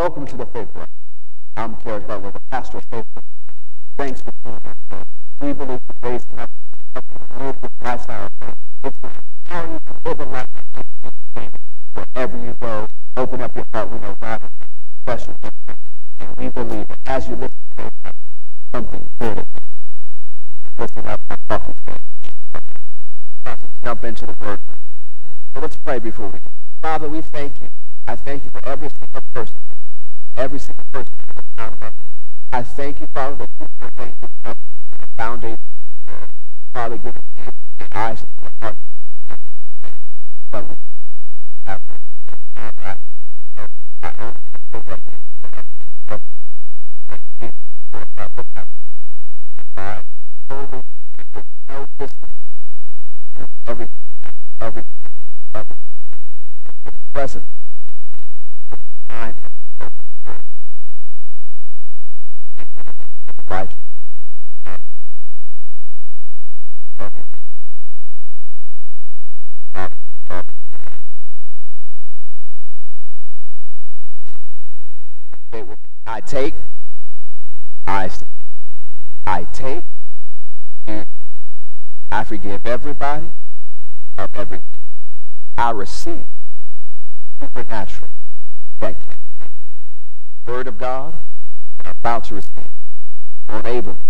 Welcome to the Faith Room. I'm Kerry Butler, the pastor of Faith Room. Thanks for being here. We believe in raising up to live this lifestyle. It's empowering you to live a life wherever you go. Open up your heart. We know God is special. And we believe that as you listen to Faith something good listen up and talk to Jump into the word. So let's pray before we. Father, we thank you. I thank you for every single person I thank you, I take, I, I take, I forgive everybody of everything. I receive supernatural that word of God I'm about to receive enable me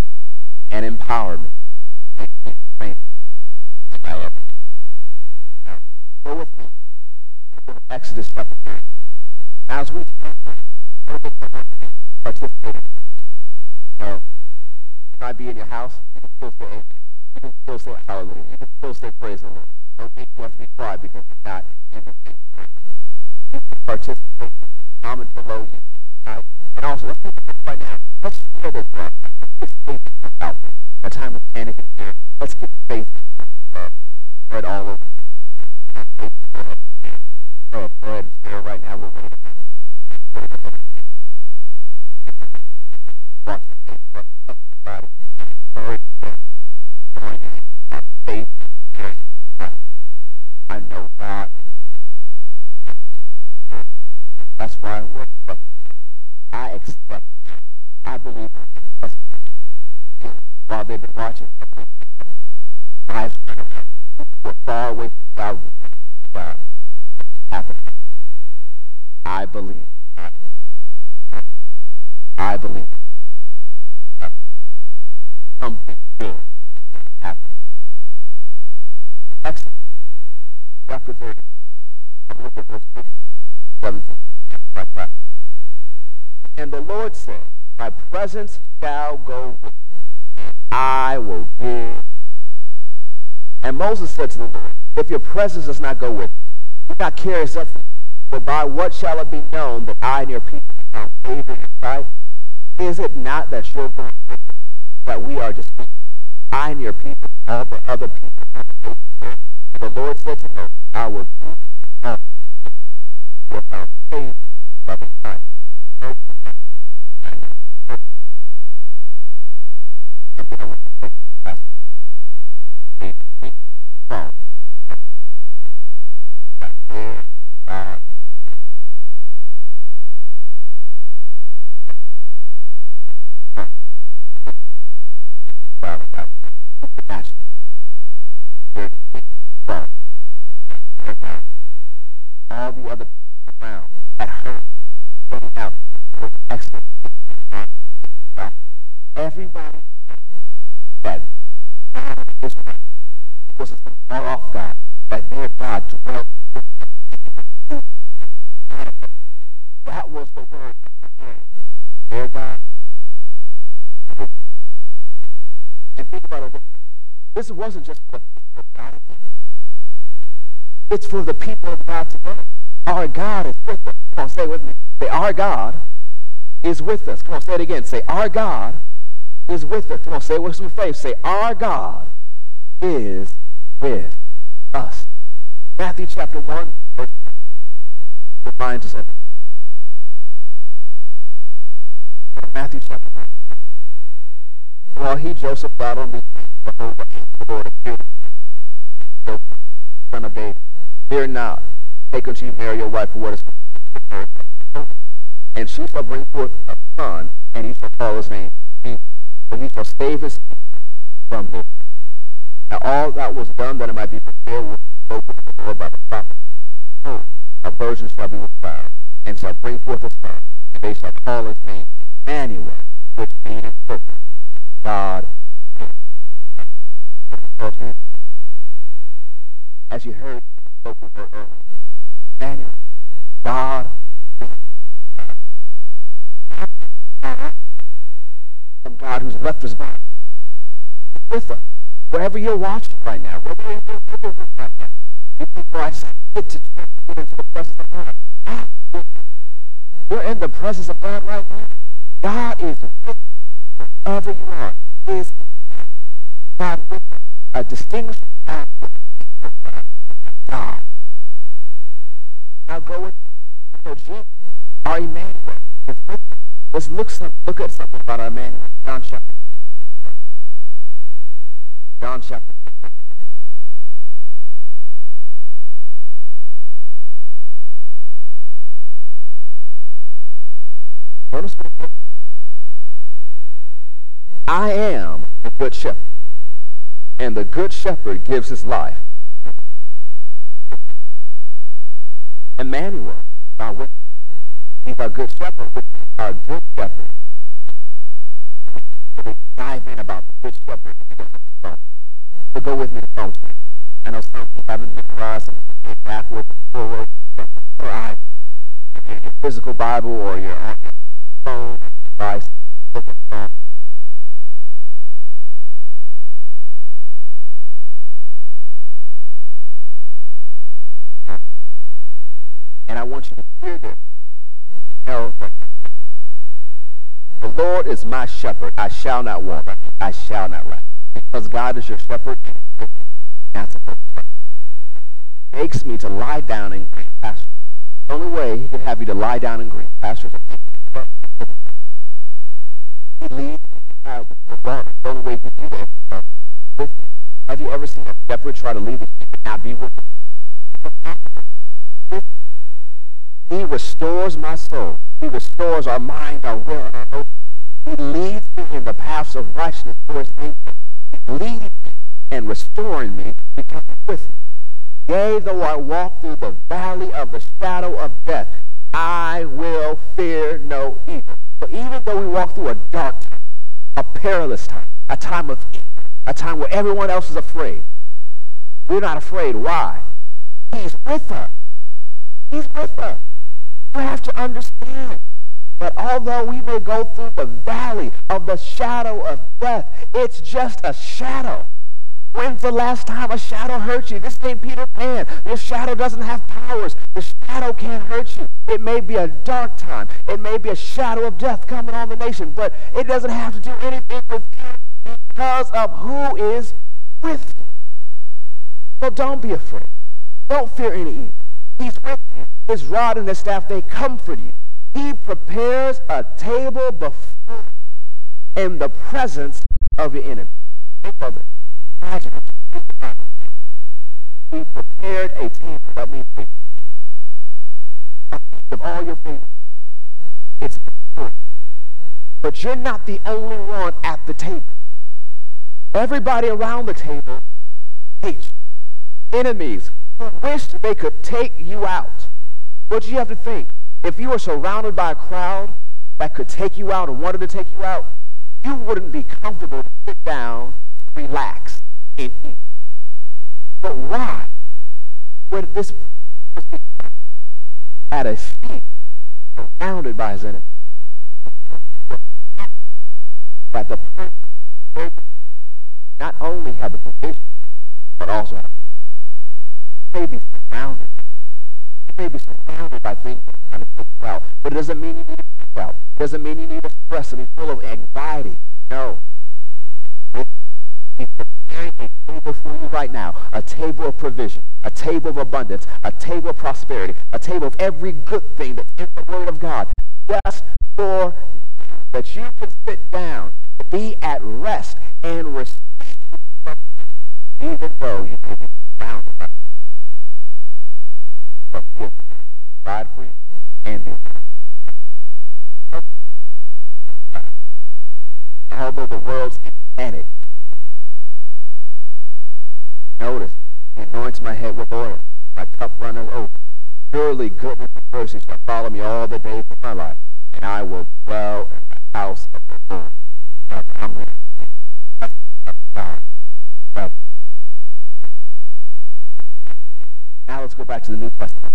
and empower me. Go with me Exodus chapter 3. As we participate, you know, might be in your house, you can still say, you can still say hallelujah, you can still say praise the Lord. Don't think you have to be quiet because you're not in the You can participate, comment below? And also, let's do it right now. Let's share this right Let's get faith out there. A time of panic and fear. Let's get faith uh, spread all over. Go ahead and share right now. We're waiting. Presence shall go with you, I will give. And Moses said to the Lord, If your presence does not go with you, do not carry us up. For by what shall it be known that I and your people are found favor in sight? Is it not that you're going that we are deceived? I and your people, all the other people. The Lord said to Moses, I will The other around had heard, going out, excellent. Everybody that Israel was far off God, that their God dwelt. That was the word. Their God. And think about it. This wasn't just for the people of God. It's for the people of God today. Our God is with us. Come on, say it with me. Say, our God is with us. Come on, say it again. Say, our God is with us. Come on, say it with some faith. Say, our God is with us. Matthew chapter 1, verse reminds us of Matthew chapter 1. While he, Joseph, got on the behold, the Lord appeared, son of David, fear not, take unto you Mary your wife, for what is And she shall bring forth a son, and he shall call his name and he shall save his from this. Now all that was done that it might be fulfilled was spoken to the Lord by the prophet. A virgin shall be with child, and shall bring forth a son, and they shall call his name Emmanuel, which means God. As you heard, spoken earlier, Emmanuel, God some God who's left us back with us. Wherever you're watching right now, wherever you're living right now, you people just get to get into the presence of God. You're in the presence of God right now. God is with you wherever you are. Is God with a distinguished. God. Now go with Jesus, our Emmanuel. Let's look, some, look at something about our Emmanuel. John chapter. John chapter. I am the good shepherd, and the good shepherd gives his life. Emmanuel, God with He's our good shepherd, our good shepherd. We dive in about the good shepherd. So go with me to. I know some people haven't memorized some backwards and forwards. Or I, your physical Bible or your phone device, look at. And I want you to hear this. The Lord is my shepherd. I shall not want. I shall not lack. Because God is your shepherd, makes me to lie down in green pastures. The only way he can have you to lie down in green pastures he leads the only way he do that. Have you ever seen a shepherd try to lead the sheep and not be with? He restores my soul. He restores our mind, our will, and our emotions. He leads me in the paths of righteousness for his name. Leading me and restoring me because he's with me. Yea, though I walk through the valley of the shadow of death, I will fear no evil. But even though we walk through a dark time, a perilous time, a time of evil, a time where everyone else is afraid, we're not afraid. Why? He's with us. He's with us. You have to understand that although we may go through the valley of the shadow of death, it's just a shadow. When's the last time a shadow hurt you? This ain't Peter Pan. Your shadow doesn't have powers. The shadow can't hurt you. It may be a dark time. It may be a shadow of death coming on the nation, but it doesn't have to do anything with you because of who is with you. So don't be afraid. Don't fear any evil. He's with you. His rod and his staff, they comfort you. He prepares a table before in the presence of your enemy. He prepared a table. That of all your favorites. It's before. But you're not the only one at the table. Everybody around the table hates enemies who wish they could take you out. But you have to think, if you were surrounded by a crowd that could take you out or wanted to take you out, you wouldn't be comfortable to sit down, relax, and eat. But why would this person at a feast surrounded by his enemies? That the not only had the provision, but also had may be surrounded. You may be surrounded by things that are trying to take you out. But it doesn't mean you need to freak out. It doesn't mean you need to stress and be full of anxiety. No. He's preparing a table for you right now. A table of provision. A table of abundance. A table of prosperity. A table of every good thing that's in the Word of God. Just for that you can sit down, be at rest, and receive even though you may be surrounded by but will provide for you and the although the world seems panic notice he anoints my head with oil my cup runneth over surely goodness and mercy shall follow me all the days of my life and I will dwell go back to the New Testament.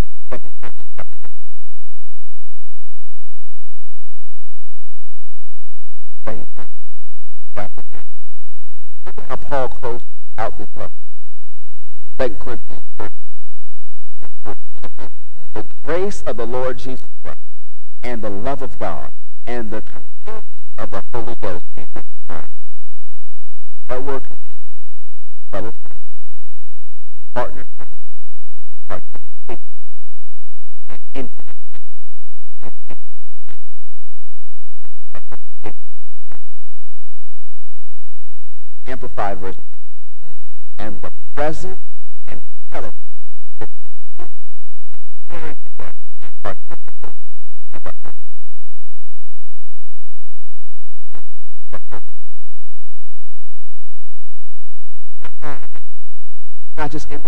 Look at how Paul closed out this letter. Second Corinthians. The grace of the Lord Jesus Christ and the love of God and the of the Holy Ghost. That word, fellowship, partnership, Amplified version. And the present and fellowship not just in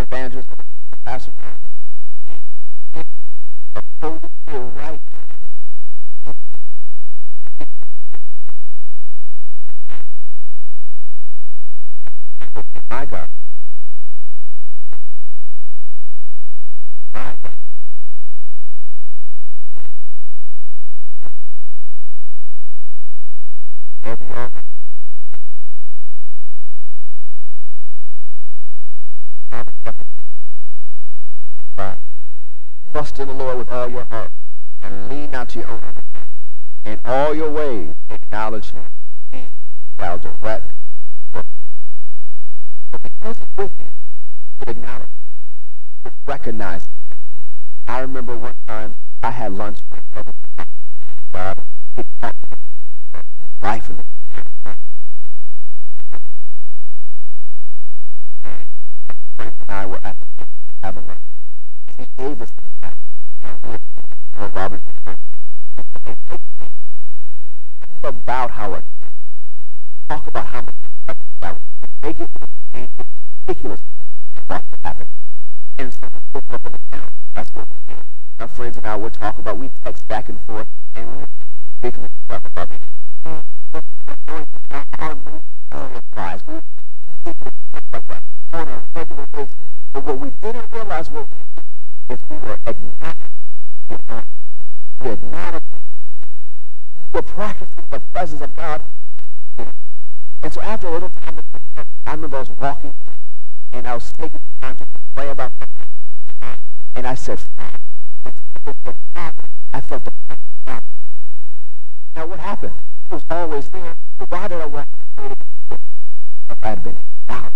the evangelist, Trust in the Lord with all your heart and lean not to your own. In all your ways, acknowledge Him. He shall direct your But because He's with you, acknowledge, recognize. I remember one time I had lunch with a brother. Life and I were at the. He gave us Robert about how it talk about how much make it ridiculous what happened. And so. That's what we friends and I would talk about we text back and forth and we ridiculous stuff about it. But what we didn't realize if practicing the presence of God. And so after a little time, I remember I was walking and I was taking time to pray about it, and I said, I felt the. Now what happened? It was always there. But why did I walk if I had been out?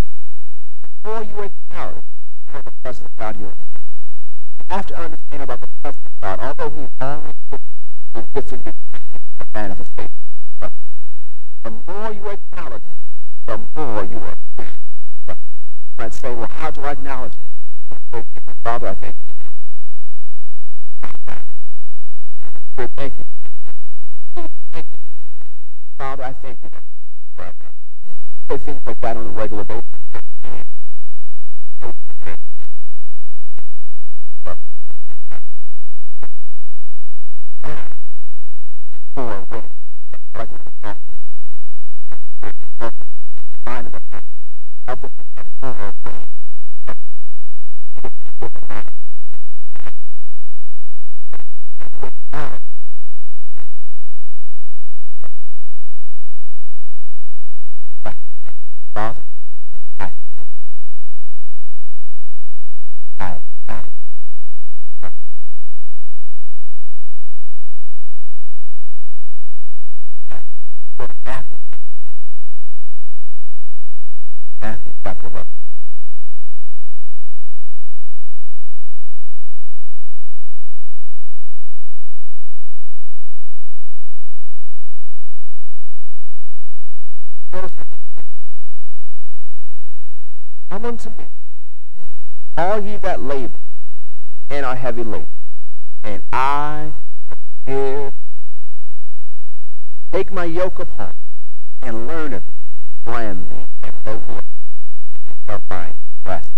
The more you the more the presence of God You have to understand about the presence of God. Although He always is different manifestation. But the more you acknowledge, the more you are. But you say, well, how do I acknowledge? Father, I. Thank you. Thank you. Father, I thank you. Say things like that on a regular basis. Father, chapter 11. Come unto me, all ye that labor and are heavy laden, and I will Take my yoke upon and learn of it, for I am meek and lowly my rest.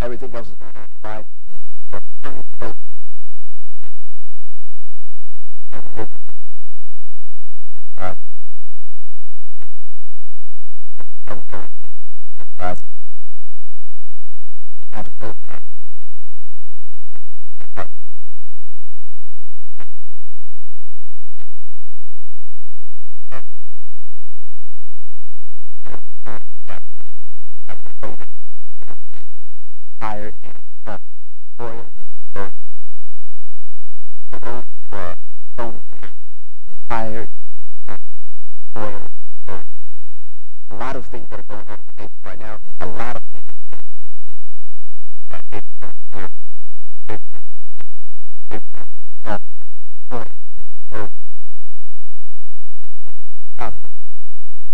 everything else is going on right. Higher right now a lot of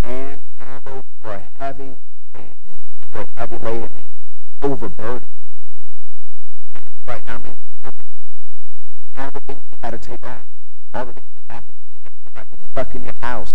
and for heavy for heavy laden overburdened right now. I mean, to take on, all the things you have your house,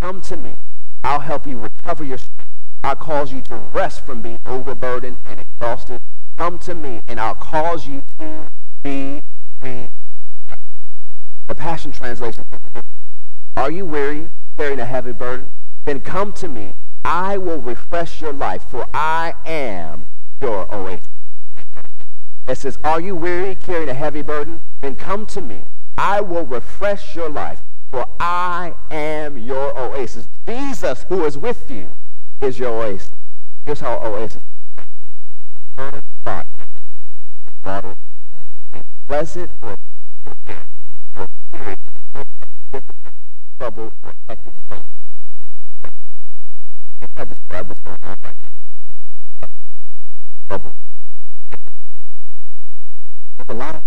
Come to me. I'll help you recover your strength. I'll cause you to rest from being overburdened and exhausted. Come to me and I'll cause you to be. The Passion Translation. Are you weary, carrying a heavy burden? Then come to me. I will refresh your life, for I am your oasis. It says, Are you weary, carrying a heavy burden? Then come to me. I will refresh your life, for I am your oasis. Jesus, who is with you, is your oasis. Here's how oasis. Pleasant or trouble or a lot of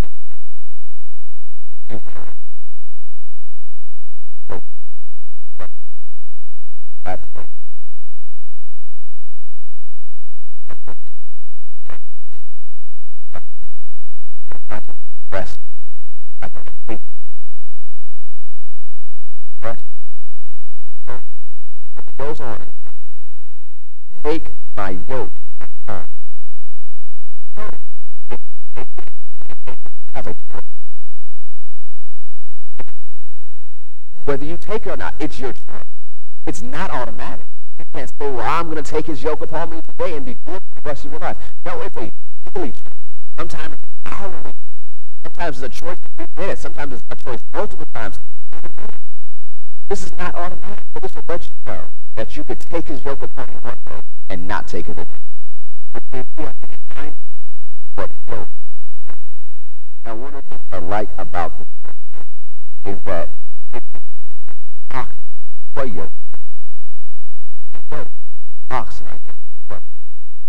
Take my yoke Whether you take it or not, it's your choice. It's not automatic. You can't say, well, I'm going to take his yoke upon me today and be good for the rest of your life. No, it's a daily choice. Sometimes it's hourly. Sometimes it's a choice for minutes. Sometimes it's a choice multiple times. This is not automatic. But this will let you know that you could take his yoke upon you one day and not take it. What? Now, one of the things I like about this is that ox for yoke. Oxen. But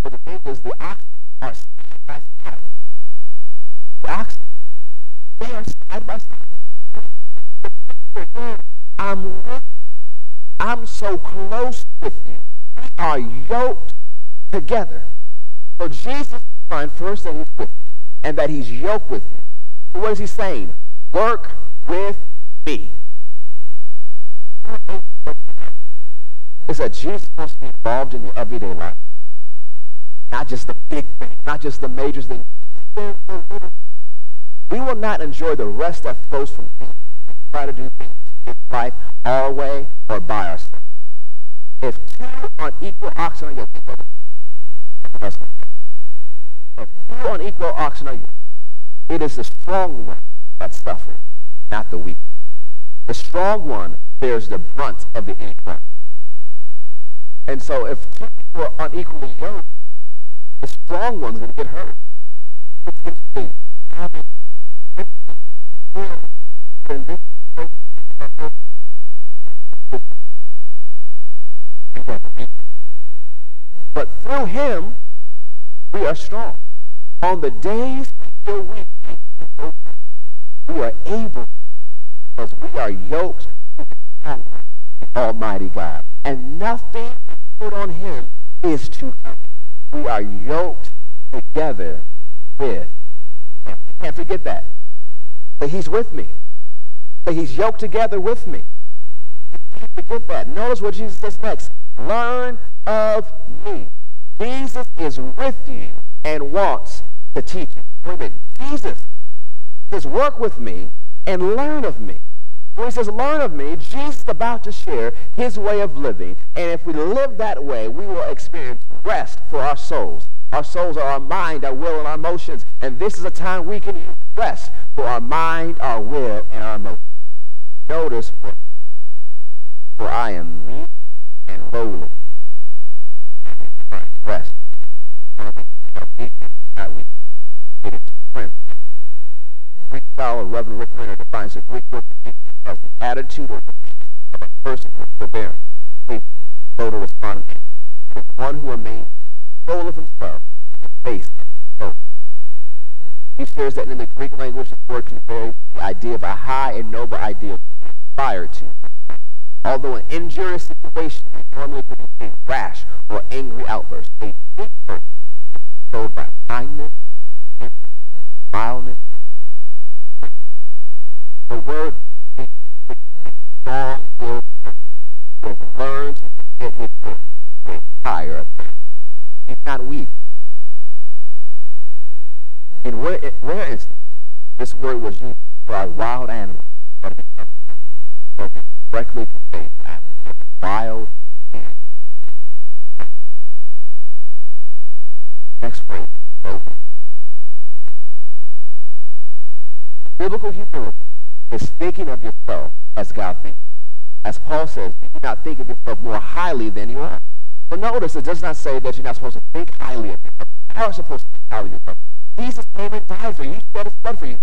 the thing is, the oxen are side by side. The oxen, they are side by side. I'm I'm so close with you. We are yoked together. So Jesus find first that he's with you and that he's yoked with. So what is he saying? Work with me. Is that Jesus wants to be involved in your everyday life. Not just the big thing, not just the major thing. We will not enjoy the rest that flows from try to do things in life our way or by ourselves. If two unequal oxen are your if two unequal oxen are you, It is the strong one that suffers, not the weak. The strong one bears the brunt of the income. And so if two people are unequally yoked, the strong one's going to get hurt. But through him, we are strong. On the days we feel weak, we are able because we are yoked Almighty God. And nothing put on him is too heavy. We are yoked together with him. Can't forget that. That he's with me. He's yoked together with me. Can't forget that. Notice what Jesus says next. Learn of me. Jesus is with you and wants to teach you. Wait a minute. Jesus says, work with me and learn of me. When he says, learn of me, Jesus is about to share his way of living. And if we live that way, we will experience rest for our souls. Our souls are our mind, our will, and our emotions. And this is a time we can rest for our mind, our will, and our emotions. Notice, for I am meek and lowly. Rest. Greek scholar Reverend Rick Renner defines the Greek word as the attitude of a person with forbearance, slow to respond, with one who remains full of himself, the face of He shares that in the Greek language, this word conveys the idea of a high and noble ideal aspire to. Although an injurious situation normally produce a rash or angry outburst, a big person showed by kindness, mildness, the word strong will will learn to forget his will higher. He's not weak. And where, where is this word was used for a wild animal, but directly conveyed wild. Next phrase. Biblical humility is thinking of yourself as God thinks. As Paul says, you do not think of yourself more highly than you are. But notice it does not say that you're not supposed to think highly of yourself. You are supposed to think highly of yourself. Jesus came and died for you. He shed his blood for you. You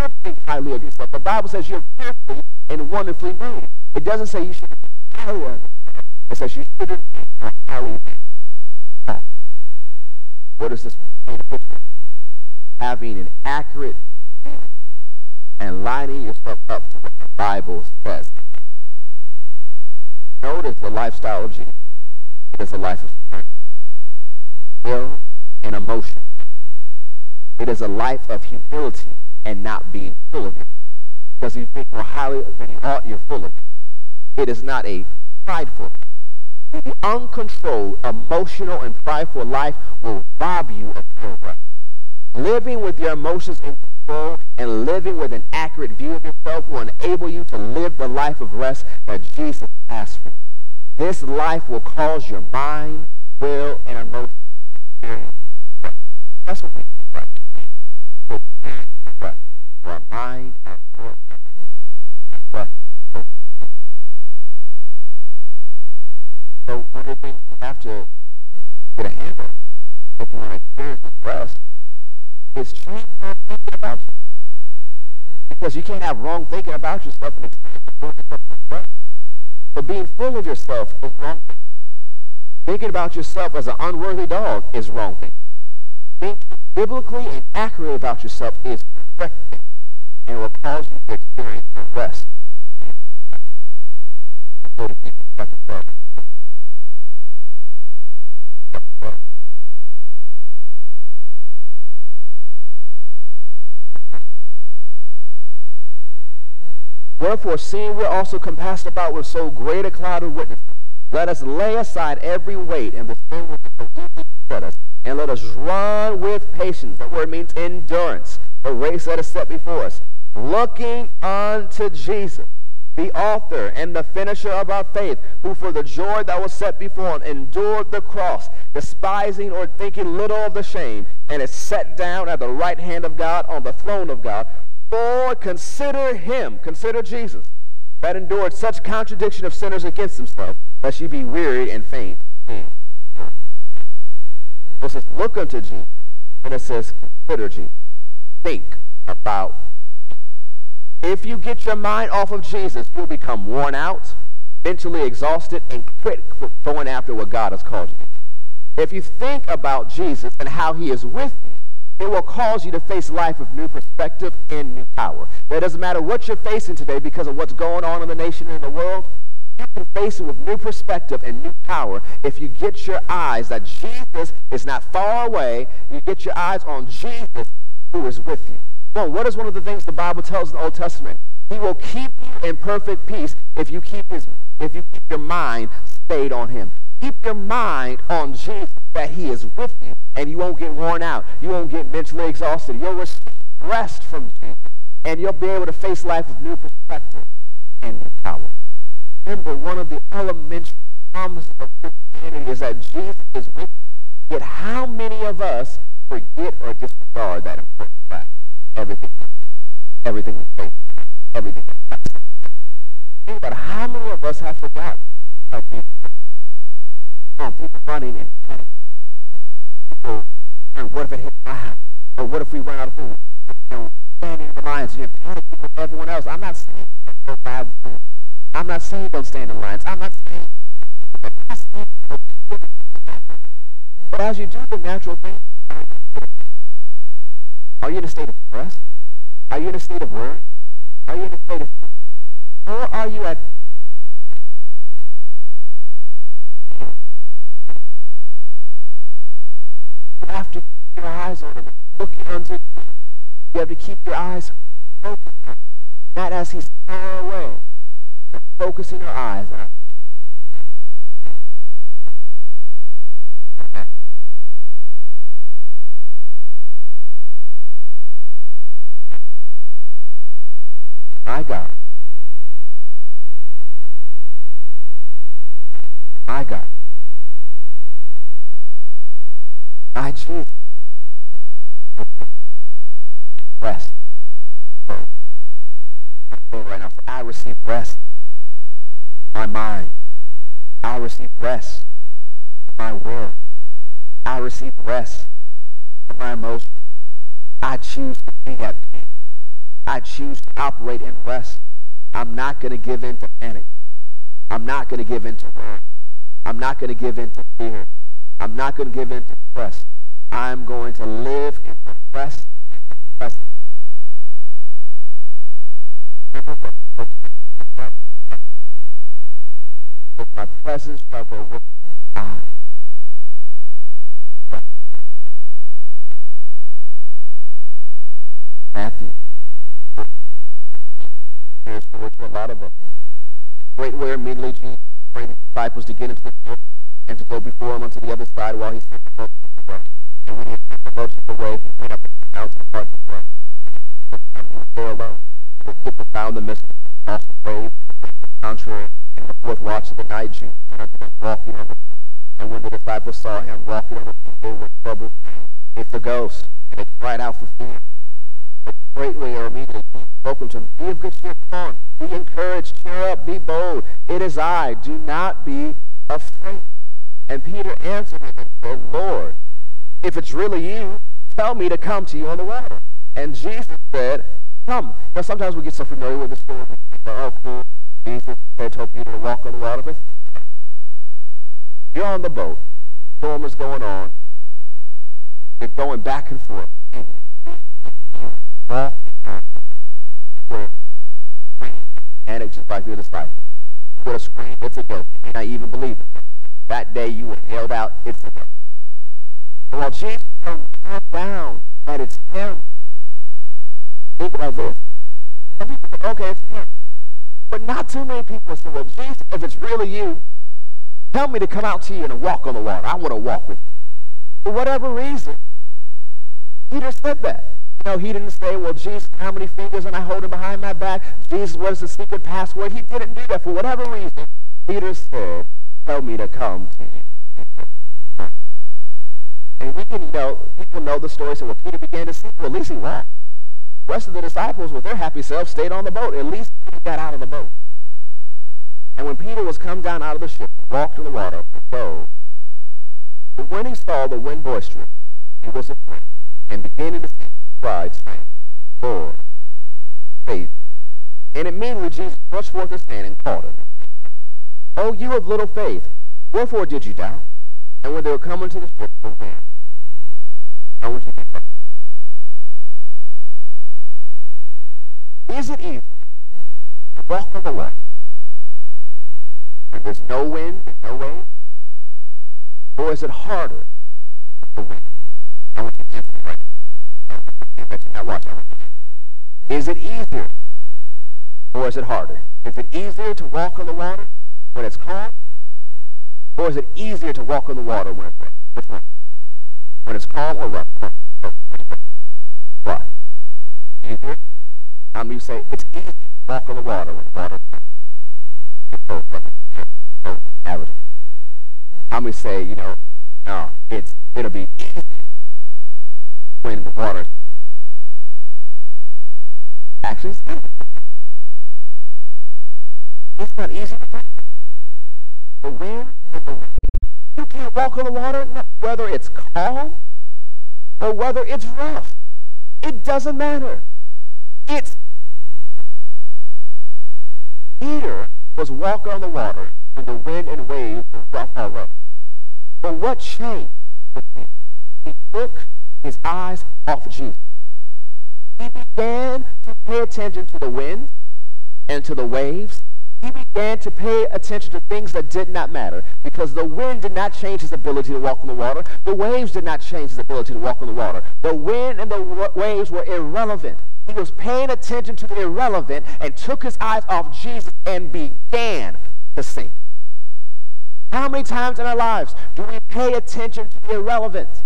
should think highly of yourself. The Bible says you're fearfully and wonderfully made. It doesn't say you should think highly of yourself. It says you shouldn't think highly of yourself. What is this picture? Having an accurate and lining yourself up to what the Bible says. Notice the lifestyle of Jesus. It is a life of strength, will, and emotion. It is a life of humility and not being full of it. Because you think more highly than you ought, you're full of it. It is not a prideful the uncontrolled, emotional, and prideful life will rob you of your rest. Living with your emotions in and living with an accurate view of yourself will enable you to live the life of rest that Jesus asked for. This life will cause your mind, will, and emotions to experience rest. That's what we need rest. For our mind, our will, rest. So one of the things you have to get a handle if you want to experience rest is your thinking about you. Because you can't have wrong thinking about yourself and. But being full of yourself is wrong thinking. Thinking about yourself as an unworthy dog is wrong thinking. Thinking biblically and accurately about yourself is correct thinking. And will cause you to experience the rest. Go to chapter 12. Wherefore, seeing we're also compassed about with so great a cloud of witnesses, let us lay aside every weight and the sin which so us, and let us run with patience. That word means endurance. The race that is set before us, looking unto Jesus, the author and the finisher of our faith, who for the joy that was set before him endured the cross, despising or thinking little of the shame, and is set down at the right hand of God on the throne of God. For consider him, consider Jesus, that endured such contradiction of sinners against himself, lest you be wearied and faint. It says, look unto Jesus, and it says, consider Jesus. Think about if you get your mind off of Jesus, you'll become worn out, mentally exhausted, and quit going after what God has called you. If you think about Jesus and how he is with you, it will cause you to face life with new perspective and new power. It doesn't matter what you're facing today because of what's going on in the nation and in the world. You can face it with new perspective and new power if you get your eyes that Jesus is not far away. You get your eyes on Jesus who is with you. Well, what is one of the things the Bible tells in the Old Testament? He will keep you in perfect peace if you keep his if you keep your mind stayed on him. Keep your mind on Jesus that he is with you and you won't get worn out. You won't get mentally exhausted. You'll receive rest from Jesus and you'll be able to face life with new perspective and new power. Remember, one of the elementary promises of Christianity is that Jesus is with you. Yet how many of us forget or disregard that important fact? everything, everything we face, everything we. Think about how many of us have forgotten how Jesus oh, people running and. People, what if it hits my house? Or what if we run out of food? You know, standing in the lines and panicking with everyone else. I'm not saying don't bad food. I'm not saying don't stand in lines. I'm not saying but as you do the natural thing, are you in a state of stress? Are you in a state of worry? Are you in a state of or are you at you have to keep your eyes on him, looking unto him. You have to keep your eyes focused. Not as he's far away, but focusing your eyes on My God. My God. My Jesus. Rest. Right now, I receive rest. My mind. I receive rest. My will. I receive rest. My emotions. I choose to be at peace. I choose to operate in rest. I'm not going to give in to panic. I'm not going to give in to worry. I'm not going to give in to fear. I'm not going to give in to stress. I'm going to live in the. With my presence shall with I. Matthew years for which a lot of them. Great way immediately Jesus prayed disciples to get into the boat and to go before him unto the other side while he sent the boat to. And when he had sent the boat to the way, he went up and down to the part of the boat. And he was there alone. The ship was found in the midst of the the contrary. In the fourth watch of the night, Jesus went unto them walking on the. And when the disciples saw him walking on the sea, they were troubled. It's a ghost. And they cried out for fear. But straightway or immediately spoken to him, Be of good cheer, come. Be encouraged, cheer up, be bold. It is I. Do not be afraid. And Peter answered him said, Lord, if it's really you, tell me to come to you on the water. And Jesus said, Come. Now sometimes we get so familiar with the story. Oh, cool. Jesus had told Peter to walk on the water, but you're on the boat. Storm is going on. You're going back and forth. And panic just like the disciples. You would have screamed, it's a ghost. You may not even believe it. That day you were yelled out, it's a. And while Jesus comes down that it's him, think about this. Some people okay, it's him. But not too many people say, well, Jesus, if it's really you, tell me to come out to you and walk on the water. I want to walk with you. For whatever reason, Peter said that. know, he didn't say, well, Jesus, how many fingers am I holding behind my back? Jesus, what is the secret password? He didn't do that for whatever reason. Peter said, tell me to come. And we can, you know, people know the story. So when Peter began to sink, well, at least he. The rest of the disciples, with their happy selves, stayed on the boat. At least he got out of the boat. And when Peter was come down out of the ship, walked in the water, and but when he saw the wind boisterous, he was afraid, and beginning to cried, saying, Lord, faith. And immediately Jesus stretched forth his hand and called him. O you of little faith, wherefore did you doubt? And when they were coming to the ship, wind. Is it easy to walk on the water when there's no wind and no wave? Or is it harder to win? I want you. Is it easier or is it harder? Is it easier to walk on the water when it's calm? Or is it easier to walk on the water when it's rough? When it's calm or rough? What? Easier? How many you say it's easy to walk on the water when the water average? How many say, you know, no, it's it'll be easy when the water actually it's, not easy to. The wind and the rain. You can't walk on the water, whether it's calm or whether it's rough. It doesn't matter. It's Peter was walking on the water when the wind and waves were rough or rough. But what changed? He took his eyes off of Jesus. He began to pay attention to the wind and to the waves. He began to pay attention to things that did not matter because the wind did not change his ability to walk on the water. The waves did not change his ability to walk on the water. The wind and the waves were irrelevant. He was paying attention to the irrelevant and took his eyes off Jesus and began to sink. How many times in our lives do we pay attention to the irrelevant?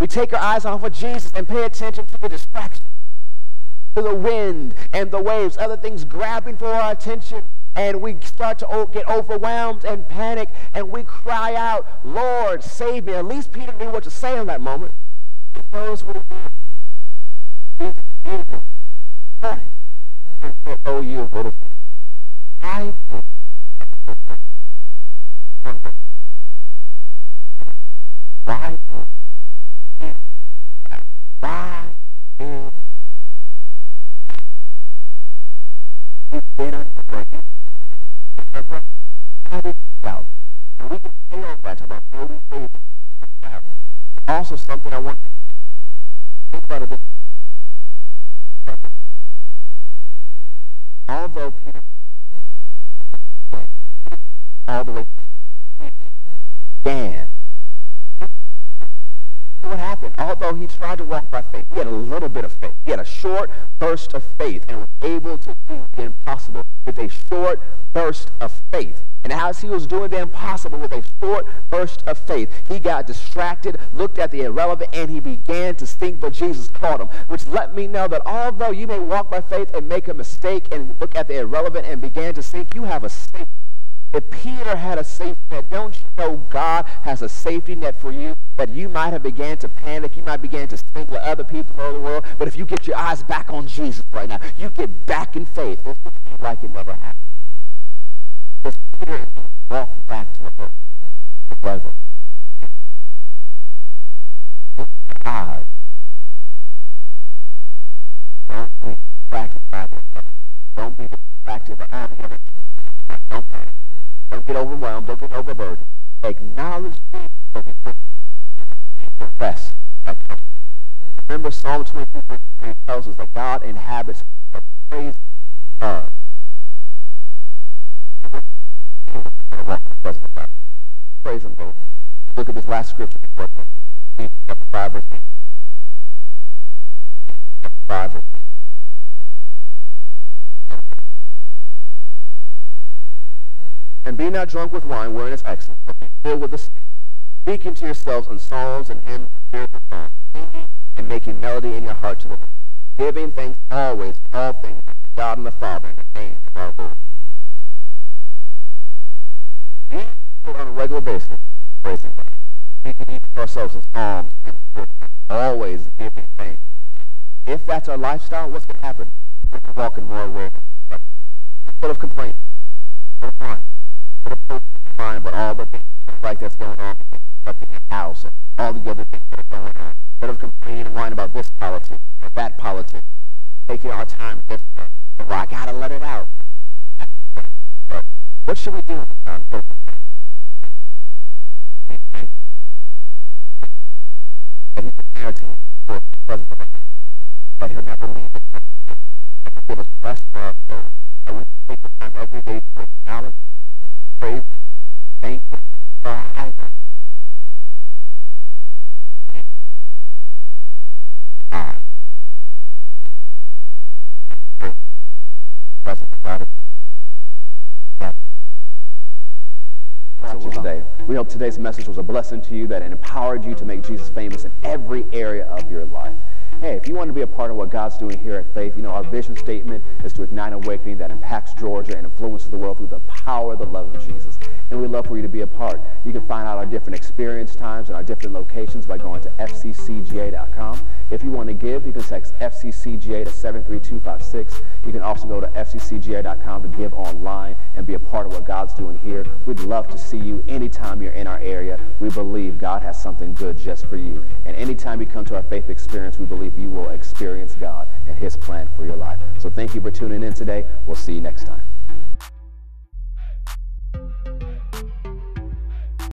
We take our eyes off of Jesus and pay attention to the distraction, to the wind and the waves, other things grabbing for our attention. And we start to get overwhelmed and panic, and we cry out, Lord, save me. At least Peter knew what to say in that moment. He knows what he did. Oh, you little I why why How doubt? And we can that. Also something I want to think about this. Although Peter all the way began. What happened? Although he tried to walk by faith, he had a little bit of faith. He had a short burst of faith and was able to do the impossible with a short burst of faith. And as he was doing the impossible with a short burst of faith, he got distracted, looked at the irrelevant, and he began to sink, but Jesus caught him, which let me know that although you may walk by faith and make a mistake and look at the irrelevant and began to sink, you have a safe if Peter had a safety net, don't you know God has a safety net for you? That you might have began to panic, you might begin to think with other people over the world. But if you get your eyes back on Jesus right now, you get back in faith. It will be like it never happened. Because Peter walked back to the brother. eyes. Don't be distracted by the Don't be distracted by the. Don't panic. Don't get overwhelmed. Don't get overburdened. Acknowledge Jesus so. Remember Psalm 22 verse 3 tells us that God inhabits the praise of. Praise Him, Lord. Look at this last scripture. Chapter 5, verse 5, verse And be not drunk with wine wherein is excess, but be filled with the Spirit, speaking to yourselves in psalms and hymns and spiritual songs, singing and making melody in your heart to the Lord. Giving thanks always, for all things, to God and the Father, in the name of our Lord. We on a regular basis, praising God. We can ourselves in Psalms, always giving thanks. If that's our lifestyle, what's going to happen? We're going to walk in more awareness. Instead of mind about all the things like that's going on in your house and all the other things that are going on. Instead of complaining and whining about this politics or that politics, taking our time this way. Well, I got to let it out. But what should we do time? That our team for presence. That he'll never leave us. Give us rest for our soul. That we take the time every day to acknowledge, thank him for you today. We hope today's message was a blessing to you, that it empowered you to make Jesus famous in every area of your life. Hey, if you want to be a part of what God's doing here at Faith, you know, our vision statement is to ignite awakening that impacts Georgia and influences the world through the power of the love of Jesus. And we'd love for you to be a part. You can find out our different experience times and our different locations by going to fccga.com. If you want to give, you can text FCCGA to 73256. You can also go to fccga.com to give online and be a part of what God's doing here. We'd love to see you anytime you're in our area. We believe God has something good just for you. And anytime you come to our faith experience, we believe you will experience God and His plan for your life. So thank you for tuning in today. We'll see you next time.